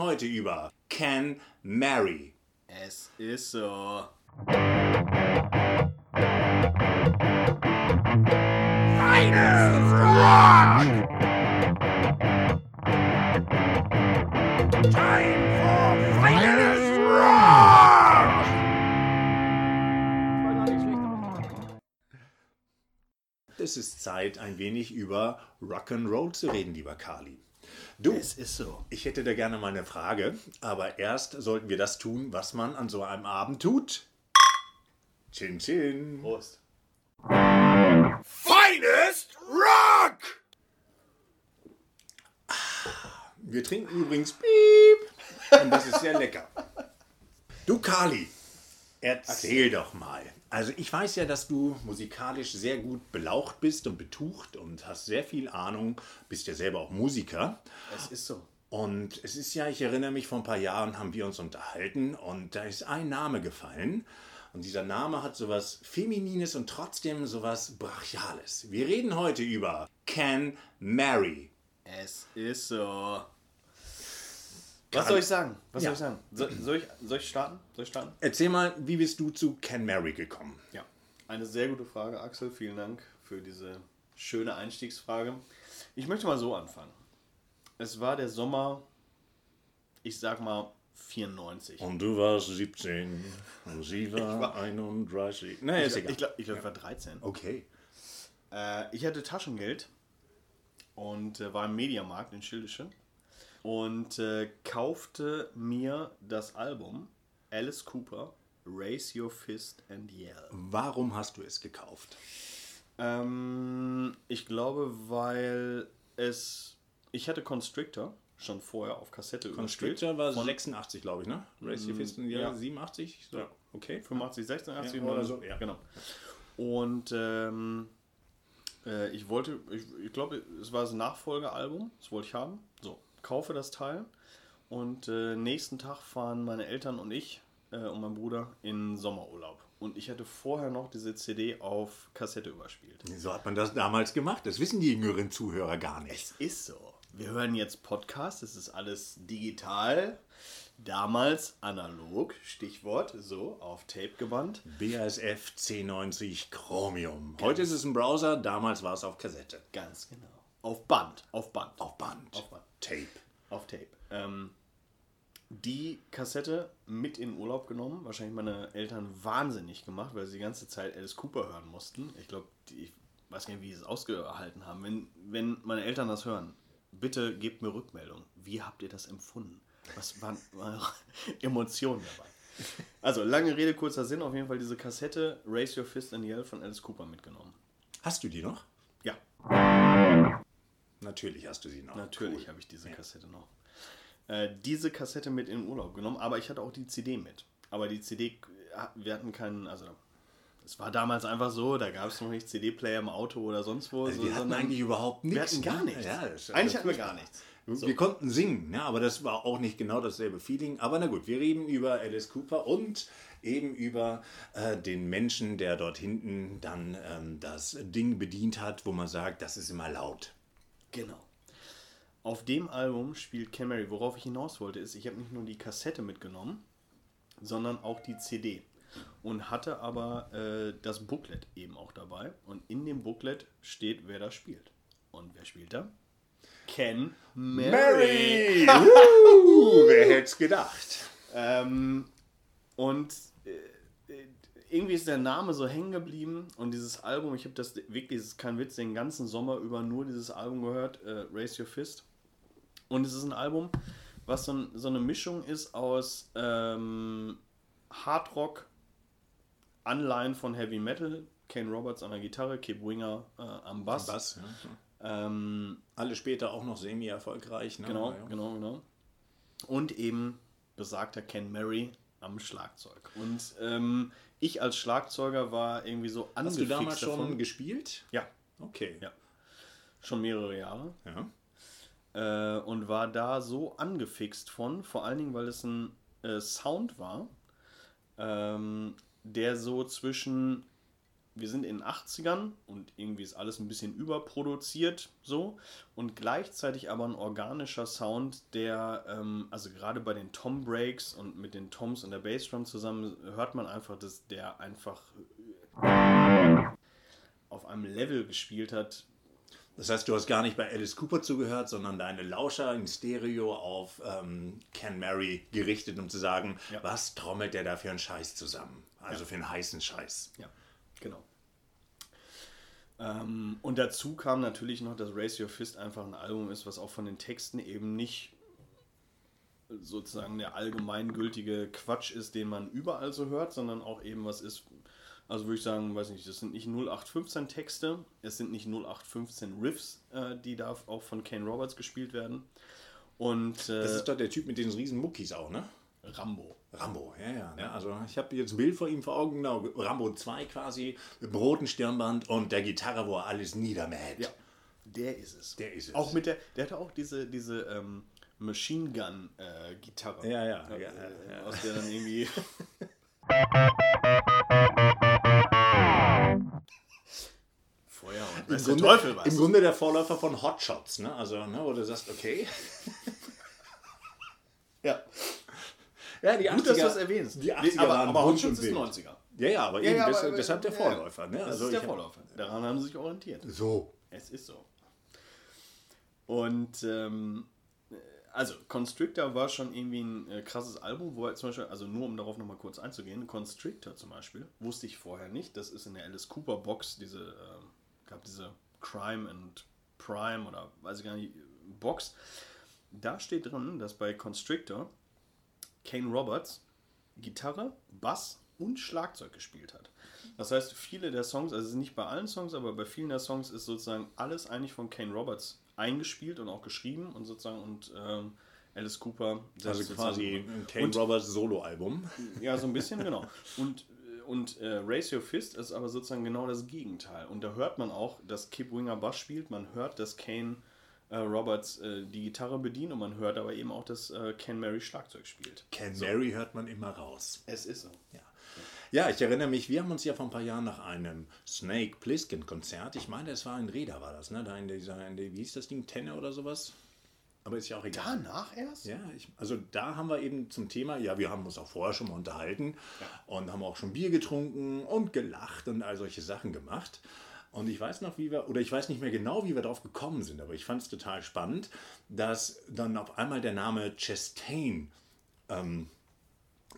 heute über Can Marry. Es ist so. Finest Rock! Time for Finest Rock! Es ist Zeit, ein wenig über Rock'n'Roll zu reden, lieber Kali. Du, Es ist so. ich hätte da gerne mal eine Frage, aber erst sollten wir das tun, was man an so einem Abend tut. Chin Chin. Prost. Finest Rock! Wir trinken übrigens Piep. Und das ist sehr lecker. Du Kali, erzähl doch mal. Also ich weiß ja, dass du musikalisch sehr gut belaucht bist und betucht und hast sehr viel Ahnung, bist ja selber auch Musiker. Es ist so. Und es ist ja, ich erinnere mich, vor ein paar Jahren haben wir uns unterhalten und da ist ein Name gefallen. Und dieser Name hat sowas Feminines und trotzdem sowas Brachiales. Wir reden heute über Can Marry. Es ist so. Was soll ich sagen? Was Ja. soll ich sagen? So, soll, ich, soll ich starten? Soll ich starten? Erzähl mal, wie bist du zu Can Marry gekommen? Ja. Eine sehr gute Frage, Axel. Vielen Dank für diese schöne Einstiegsfrage. Ich möchte mal so anfangen. Es war der Sommer, ich sag mal 94. Und du warst 17 und sie war, war- 31. Naja, ist ich egal. glaube, ich, glaub, ich war 13. Okay. Äh, ich hatte Taschengeld und äh, war im Mediamarkt in Schildische und äh, kaufte mir das Album Alice Cooper, Raise Your Fist and Yell. Warum hast du es gekauft? Ähm, ich glaube, weil es. Ich hatte Constrictor schon vorher auf Kassette Constrictor war Von 86, glaube ich, ne? Race Your Fist the Air, ja. 87? So, Ja. okay. 85, 86 Ja, oder so, ja. Genau. Und ähm, äh, ich wollte, ich, ich glaube, es war das Nachfolgealbum, das wollte ich haben. So, kaufe das Teil und äh, nächsten Tag fahren meine Eltern und ich äh, und mein Bruder in Sommerurlaub. Und ich hatte vorher noch diese CD auf Kassette überspielt. So hat man das damals gemacht. Das wissen die jüngeren Zuhörer gar nicht. Es ist so. Wir hören jetzt Podcast, es ist alles digital. Damals analog, Stichwort, so auf Tape gebannt. BASF C90 Chromium. Heute ist es ein Browser, damals war es auf Kassette. Ganz genau. Auf Band, auf Band. Auf Band. Auf Band. Tape. Auf Tape. Ähm, die Kassette mit in Urlaub genommen. Wahrscheinlich meine Eltern wahnsinnig gemacht, weil sie die ganze Zeit Alice Cooper hören mussten. Ich glaube, ich weiß gar nicht, wie sie es ausgehalten haben. Wenn, wenn meine Eltern das hören, bitte gebt mir Rückmeldung. Wie habt ihr das empfunden? Was waren eure Emotionen dabei? Also, lange Rede, kurzer Sinn. Auf jeden Fall diese Kassette Raise Your Fist and Yell von Alice Cooper mitgenommen. Hast du die noch? Ja, Natürlich hast du sie noch. Natürlich habe ich diese Kassette noch. Äh, diese Kassette mit in den Urlaub genommen, aber ich hatte auch die CD mit. Aber die CD, äh, wir hatten keinen, also es war damals einfach so, da gab es noch nicht CD-Player im Auto oder sonst wo. Also so, wir hatten eigentlich überhaupt nichts. wir hatten gar ne? nichts. Ja, das Eigentlich also hatten wir gar nichts. Wir konnten singen, ja, aber das war auch nicht genau dasselbe Feeling. Aber na gut, wir reden über Alice Cooper und eben über äh, den Menschen, der dort hinten dann ähm, das Ding bedient hat, wo man sagt, das ist immer laut. Genau. Auf dem Album spielt Camry. Worauf ich hinaus wollte, ist, ich habe nicht nur die Kassette mitgenommen, sondern auch die CD. Und hatte aber äh, das Booklet eben auch dabei. Und in dem Booklet steht, wer da spielt. Und wer spielt da? Ken Mary. uh, wer hätte es gedacht? Ähm, und irgendwie ist der Name so hängen geblieben und dieses Album, ich habe das wirklich, das ist kein Witz, den ganzen Sommer über nur dieses Album gehört, äh, Raise Your Fist. Und es ist ein Album, was so, ein, so eine Mischung ist aus ähm, Hardrock, Anleihen von Heavy Metal, Kane Roberts an der Gitarre, Kip Winger äh, am Bass. Was? Ja. Ähm, Alle später auch noch semi-erfolgreich. Ne? Genau, Ja. genau, genau. Und eben besagter Ken Mary am Schlagzeug. Und ähm, ich als Schlagzeuger war irgendwie so Hast du angefixt damals schon davon. gespielt? Ja, Okay. Ja. schon mehrere Jahre. Ja. Äh, und war da so angefixt von, vor allen Dingen, weil es ein äh, Sound war, ähm, der so zwischen wir sind in den 80ern und irgendwie ist alles ein bisschen überproduziert so und gleichzeitig aber ein organischer Sound, der, ähm, also gerade bei den Tom Breaks und mit den Toms und der Bassdrum zusammen hört man einfach, dass der einfach auf einem Level gespielt hat, Das heißt, du hast gar nicht bei Alice Cooper zugehört, sondern deine Lauscher in Stereo auf ähm, Ken Mary gerichtet, um zu sagen, Ja. was trommelt der da für einen Scheiß zusammen? Also für einen heißen Scheiß. Ja, genau. Ähm, und dazu kam natürlich noch, dass Raise Your Fist einfach ein Album ist, was auch von den Texten eben nicht sozusagen der allgemeingültige Quatsch ist, den man überall so hört, sondern auch eben was ist, also würde ich sagen, weiß nicht, das sind nicht 0815 Texte, es sind nicht 0815 Riffs, äh, die da auch von Kane Roberts gespielt werden. Und äh, Das ist doch der Typ mit den riesen Muckis auch, ne? Rambo. Rambo, ja, ja. Ne? Also ich habe jetzt ein Bild vor ihm vor Augen, genau, Rambo 2 quasi, mit dem roten Stirnband und der Gitarre, wo er alles niedermäht. Ja, der ist es. Der ist es. Auch mit der, der hatte auch diese, diese ähm, Machine Gun äh, Gitarre. Ja, ja, Äh, ja, äh, ja. Aus der dann irgendwie. Feuer und Im Grunde, Teufel was. Im Grunde der Vorläufer von Hotshots, ne? Also, ne, wo du sagst, okay. ja. Ja, die Gut, dass du das erwähnst. Die 80er aber waren aber und ist wild. 90er. Ja, ja, aber Ja, eben, ja, aber- deshalb der Vorläufer. Ne? Das Also ist der ich hab- Vorläufer. Daran haben sie sich orientiert. So. Es ist so. Und ähm, also Constrictor war schon irgendwie ein äh, krasses Album, wo er zum Beispiel, also nur um darauf nochmal kurz einzugehen, Constrictor zum Beispiel, wusste ich vorher nicht. Das ist in der Alice Cooper Box, diese, ähm, gab diese Crime and Prime oder weiß ich gar nicht, Box. Da steht drin, dass bei Constrictor Kane Roberts Gitarre, Bass und Schlagzeug gespielt hat. Das heißt, viele der Songs, also nicht bei allen Songs, aber bei vielen der Songs ist sozusagen alles eigentlich von Kane Roberts eingespielt und auch geschrieben und sozusagen und ähm, Alice Cooper Also quasi ein Kane und, Roberts Soloalbum. ja, so ein bisschen, genau. Und, und äh, Raise Your Fist ist aber sozusagen genau das Gegenteil. Und da hört man auch, dass Kip Winger Bass spielt, man hört, dass Kane äh, Roberts äh, die Gitarre bedient und man hört aber eben auch, dass äh, Ken Mary Schlagzeug spielt. Ken Mary hört man immer raus. Es ist so. Ja. Ja, ich erinnere mich, wir haben uns ja vor ein paar Jahren nach einem Snake Plissken Konzert, ich meine, es war in Reda, war das, ne? Da in dieser, in der, wie hieß das Ding, Tenne oder sowas? Aber ist ja auch egal. Danach erst? Ja, ich, also da haben wir eben zum Thema, ja, wir haben uns auch vorher schon mal unterhalten und haben auch schon Bier getrunken und gelacht und all solche Sachen gemacht. Und ich weiß noch, wie wir, oder ich weiß nicht mehr genau, wie wir darauf gekommen sind, aber ich fand es total spannend, dass dann auf einmal der Name Chastain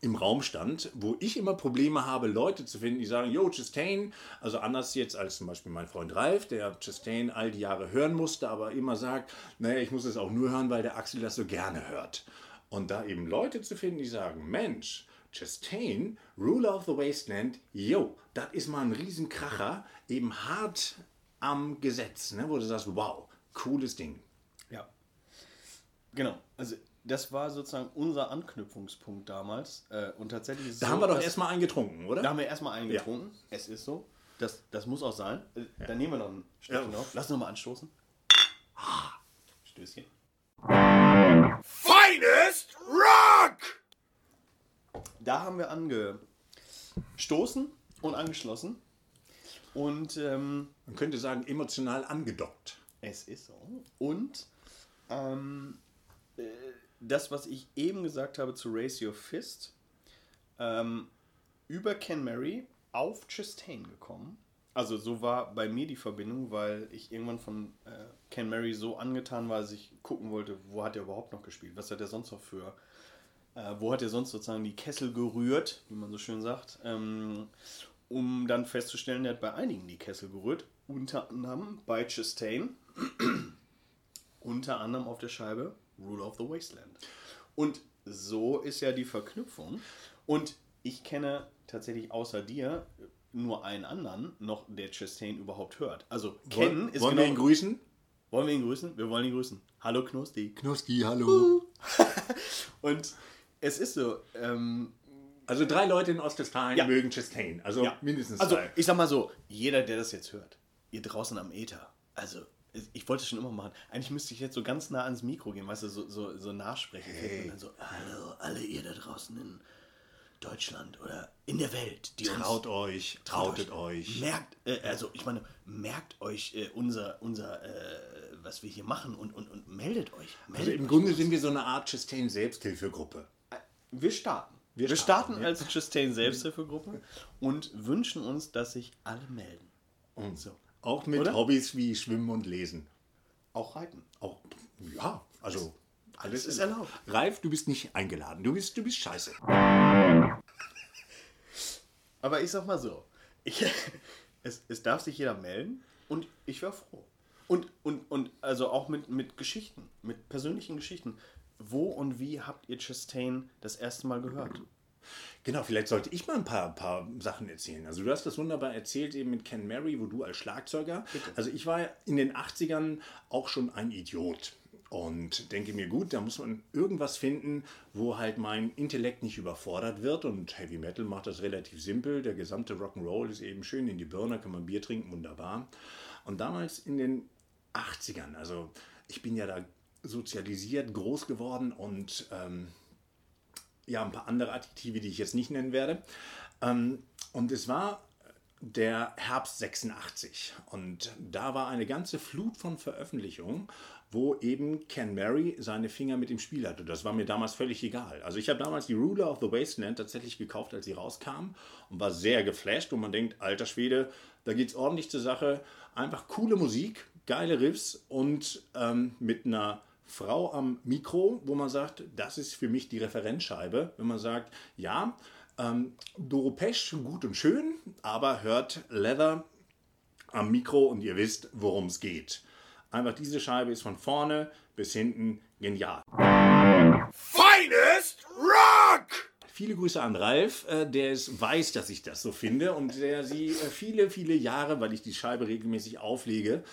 im Raum stand, wo ich immer Probleme habe, Leute zu finden, die sagen, yo, Chastain, also anders jetzt als zum Beispiel mein Freund Ralf, der Chastain all die Jahre hören musste, aber immer sagt, naja, ich muss es auch nur hören, weil der Axel das so gerne hört. Und da eben Leute zu finden, die sagen, Mensch, Chastain, Ruler of the Wasteland, yo, das ist mal ein Riesenkracher, eben hart am Gesetz, ne, wo du sagst, wow, cooles Ding. Ja. Genau. Also das war sozusagen unser Anknüpfungspunkt damals. Äh, und tatsächlich ist Da so, haben wir doch erstmal eingetrunken, oder? Da haben wir erstmal einen getrunken. Es ist so. Das, das muss auch sein. Äh, Dann nehmen wir noch ein Stückchen Ja. auf. Lass uns noch mal anstoßen. Stößchen. Da haben wir angestoßen und angeschlossen. Und ähm, Man könnte sagen, emotional angedockt. Es ist so. Und ähm, äh, das, was ich eben gesagt habe zu Raise Your Fist, ähm, über Ken Mary auf Chastain gekommen. Also so war bei mir die Verbindung, weil ich irgendwann von äh, Ken Mary so angetan war, dass ich gucken wollte, wo hat er überhaupt noch gespielt? Was hat er sonst noch für... Äh, wo hat er sonst sozusagen die Kessel gerührt, wie man so schön sagt, ähm, um dann festzustellen, er hat bei einigen die Kessel gerührt, unter anderem bei Chastain, unter anderem auf der Scheibe Rule of the Wasteland. Und so ist ja die Verknüpfung. Und ich kenne tatsächlich außer dir nur einen anderen noch, der Chastain überhaupt hört. Also kennen Wollen, ist wollen genau, wir ihn grüßen? Wollen wir ihn grüßen? Wir wollen ihn grüßen. Hallo Knusti. Knuski, hallo. Und es ist so, ähm, Also drei Leute in Ostwestfalen Ja. mögen Chastain. Also Ja. mindestens Also, drei. ich sag mal so, jeder, der das jetzt hört, ihr draußen am Äther, also, ich wollte es schon immer machen. Eigentlich müsste ich jetzt so ganz nah ans Mikro gehen, weißt du, so, so, so nachsprechen. Und dann so, hallo, alle ihr da draußen in Deutschland oder in der Welt, die Traut euch, trautet euch. Merkt, äh, also ich meine, merkt euch äh, unser, unser äh, was wir hier machen und, und, und meldet euch. Meldet Also im euch. Grunde sind wir so eine Art Chastain Selbsthilfegruppe. Wir starten. Wir Wir, starten, starten, als Chastain Selbsthilfegruppe und wünschen uns, dass sich alle melden. So. Auch mit Oder? Hobbys wie Schwimmen und Lesen. Auch reiten. Auch, ja, also alles ist erlaubt. Ralf, du bist nicht eingeladen. Du bist, du bist scheiße. Aber ich sag mal so, ich, es, es darf sich jeder melden und ich wäre froh. Und, und, und also auch mit, mit Geschichten, mit persönlichen Geschichten. Wo und wie habt ihr Chastain das erste Mal gehört? Genau, vielleicht sollte ich mal ein paar, paar Sachen erzählen. Also du hast das wunderbar erzählt eben mit Ken Mary, wo du als Schlagzeuger. Also ich war in den 80ern auch schon ein Idiot. Und denke mir, gut, da muss man irgendwas finden, wo halt mein Intellekt nicht überfordert wird. Und Heavy Metal macht das relativ simpel. Der gesamte Rock'n'Roll ist eben schön in die Birne, kann man Bier trinken, wunderbar. Und damals in den 80ern, also ich bin ja da sozialisiert, groß geworden und ähm, ja, ein paar andere Adjektive, die ich jetzt nicht nennen werde. Ähm, und es war der Herbst 86 und da war eine ganze Flut von Veröffentlichungen, wo eben Ken Mary seine Finger mit im Spiel hatte. Das war mir damals völlig egal. Also ich habe damals die Ruler of the Wasteland tatsächlich gekauft, als sie rauskam und war sehr geflasht und man denkt, alter Schwede, da geht es ordentlich zur Sache. Einfach coole Musik, geile Riffs und ähm, mit einer Frau am Mikro, wo man sagt, das ist für mich die Referenzscheibe, wenn man sagt, ja, ähm, Doro Pesch, gut und schön, aber hört Leather am Mikro und ihr wisst, worum es geht. Einfach diese Scheibe ist von vorne bis hinten genial. Finest Rock! Viele Grüße an Ralf, äh, der es weiß, dass ich das so finde und der sie äh, viele, viele Jahre, weil ich die Scheibe regelmäßig auflege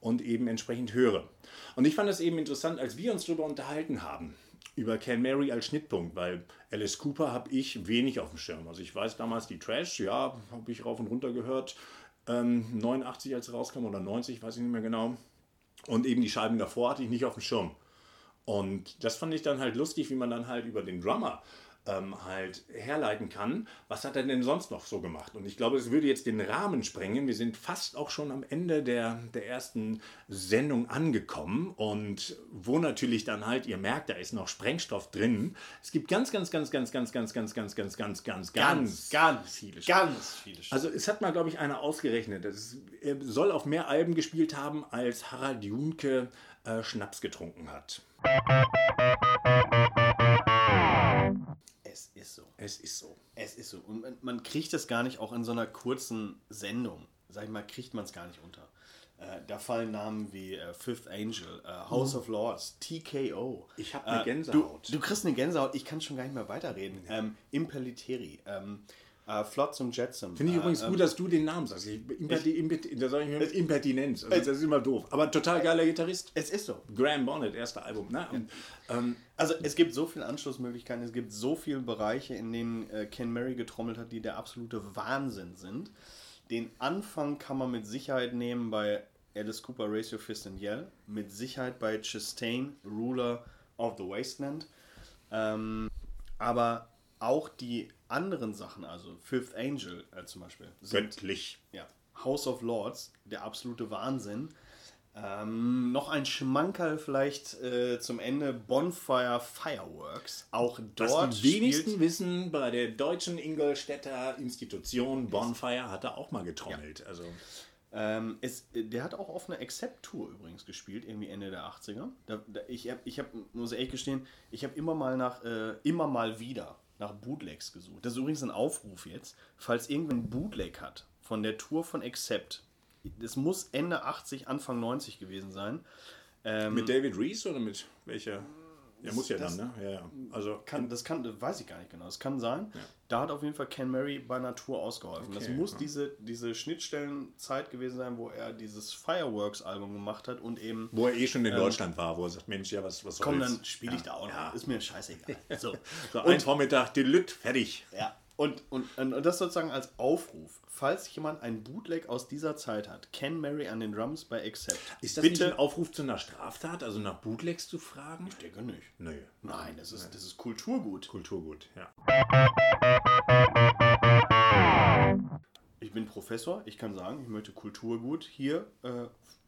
und eben entsprechend höre. Und ich fand es eben interessant, als wir uns darüber unterhalten haben, über Ken Mary als Schnittpunkt, weil Alice Cooper habe ich wenig auf dem Schirm. Also ich weiß damals die Trash, ja, habe ich rauf und runter gehört. Ähm, 89 als sie rauskam oder 90, weiß ich nicht mehr genau. Und eben die Scheiben davor hatte ich nicht auf dem Schirm. Und das fand ich dann halt lustig, wie man dann halt über den Drummer ähm, halt herleiten kann, was hat er denn sonst noch so gemacht? Und ich glaube, es würde jetzt den Rahmen sprengen. Wir sind fast auch schon am Ende der, der ersten Sendung angekommen und wo natürlich dann halt, ihr merkt, da ist noch Sprengstoff drin. Es gibt ganz, ganz, ganz, ganz, ganz, ganz, ganz, ganz, ganz, ganz, ganz, ganz, ganz, viele Ganz viele also es hat mal, glaube ich, einer ausgerechnet. Er soll auf mehr Alben gespielt haben, als Harald Junke äh, Schnaps getrunken hat. Es ist so. Es ist so. Es ist so. Und man, man kriegt es gar nicht, auch in so einer kurzen Sendung, sag ich mal, kriegt man es gar nicht unter. Äh, da fallen Namen wie äh, Fifth Angel, äh, House of Lords, TKO. Ich hab ne Äh, Gänsehaut. Du, du kriegst eine Gänsehaut, ich kann schon gar nicht mehr weiterreden. Ähm, Impellitteri, ähm, äh, Flotsam Jetsam. Finde ich äh, übrigens ähm, gut, dass du den Namen sagst. Ich, Impeti, Impeti, da sage ich mir Impertinenz. Also das ist immer doof. Aber total geiler Gitarrist. Es ist so. Graham Bonnet, erster Album. Ne? Und, ähm, Also es gibt so viele Anschlussmöglichkeiten, es gibt so viele Bereiche, in denen äh, Ken Mary getrommelt hat, die der absolute Wahnsinn sind. Den Anfang kann man mit Sicherheit nehmen bei Alice Cooper, Raise Your Fist and Yell, mit Sicherheit bei Chastain, Ruler of the Wasteland. Ähm, aber auch die anderen Sachen, also Fifth Angel äh, zum Beispiel, sind göttlich. ja, House of Lords, der absolute Wahnsinn. Ähm, noch ein Schmankerl vielleicht äh, zum Ende, Bonfire Fireworks. Auch Was dort die wenigsten wissen, bei der deutschen Ingolstädter Institution Bonfire hat er auch mal getrommelt. Also ähm, es, der hat auch auf einer Accept-Tour übrigens gespielt, irgendwie Ende der 80er. Da, da, ich hab, ich hab, muss ehrlich gestehen, ich habe immer mal nach, äh, immer mal wieder nach Bootlegs gesucht. Das ist übrigens ein Aufruf jetzt, falls irgendwann ein Bootleg hat von der Tour von Accept. Das muss Ende 80, Anfang 90 gewesen sein. Ähm, mit David Reese oder mit welcher? Der muss ja das- dann, ne? Ja, ja. Also kann, das kann, das weiß ich gar nicht genau. Das kann sein. Da hat auf jeden Fall Ken Mary bei Natur ausgeholfen. das Okay, muss ja. diese, diese Schnittstellenzeit gewesen sein, wo er dieses Fireworks-Album gemacht hat und eben. wo er eh schon in Deutschland war, wo er sagt, Mensch, ja, was, was Komm, soll's? dann spiele ich da auch noch. Ja. Ist mir scheißegal. So. So ein Vormittag, die Lütt, fertig. Ja. Und, und, und das sozusagen als Aufruf. Falls jemand ein Bootleg aus dieser Zeit hat, Ken Mary an den Drums bei Accept. Ist das nicht bitte. ein Aufruf zu einer Straftat, also nach Bootlegs zu fragen? Ich denke nicht. Nö. Nein, das ist, das ist Kulturgut. Kulturgut, ja. Ich bin Professor, ich kann sagen, ich möchte Kulturgut hier äh,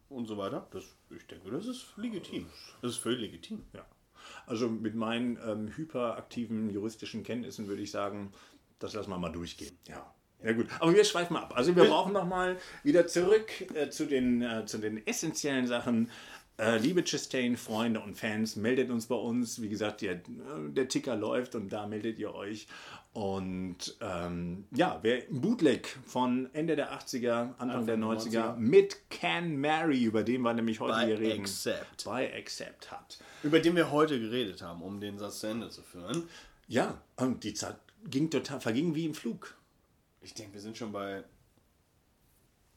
und so weiter. Das, ich denke, das ist legitim. Das ist völlig legitim. ja. Also mit meinen ähm, hyperaktiven juristischen Kenntnissen würde ich sagen, das lassen wir mal durchgehen. Ja. Ja gut, aber wir schweifen ab. Also wir brauchen noch mal wieder zurück äh, zu, den, äh, zu den essentiellen Sachen. Äh, liebe Chastain-Freunde und Fans, meldet uns bei uns. Wie gesagt, der, der Ticker läuft und da meldet ihr euch. Und ähm, ja, wer ein Bootleg von Ende der 80er, Anfang Anfang der der 90er 90er. mit Can Mary, über den wir nämlich heute Bei hier reden, Accept. bei Accept hat. Über den wir heute geredet haben, um den Satz zu Ende zu führen. Ja, und die Zeit ging total, verging wie im Flug. Ich denke, wir sind schon bei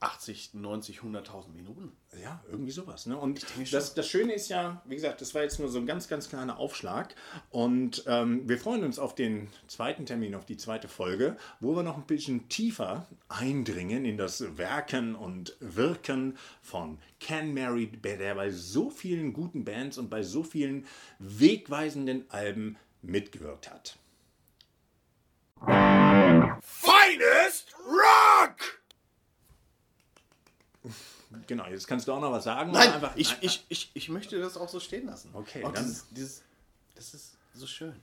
80, 90, 100.000 Minuten. Ja, irgendwie sowas. Ne? Und das, das Schöne ist ja, wie gesagt, das war jetzt nur so ein ganz, ganz kleiner Aufschlag. Und ähm, wir freuen uns auf den zweiten Termin, auf die zweite Folge, wo wir noch ein bisschen tiefer eindringen in das Werken und Wirken von Can Mary, der bei so vielen guten Bands und bei so vielen wegweisenden Alben mitgewirkt hat. Finest Rock! Genau, jetzt kannst du auch noch was sagen. Nein, einfach, ich, ich, ich, ich möchte das auch so stehen lassen. Okay, auch dann- dieses, dieses, das ist so schön.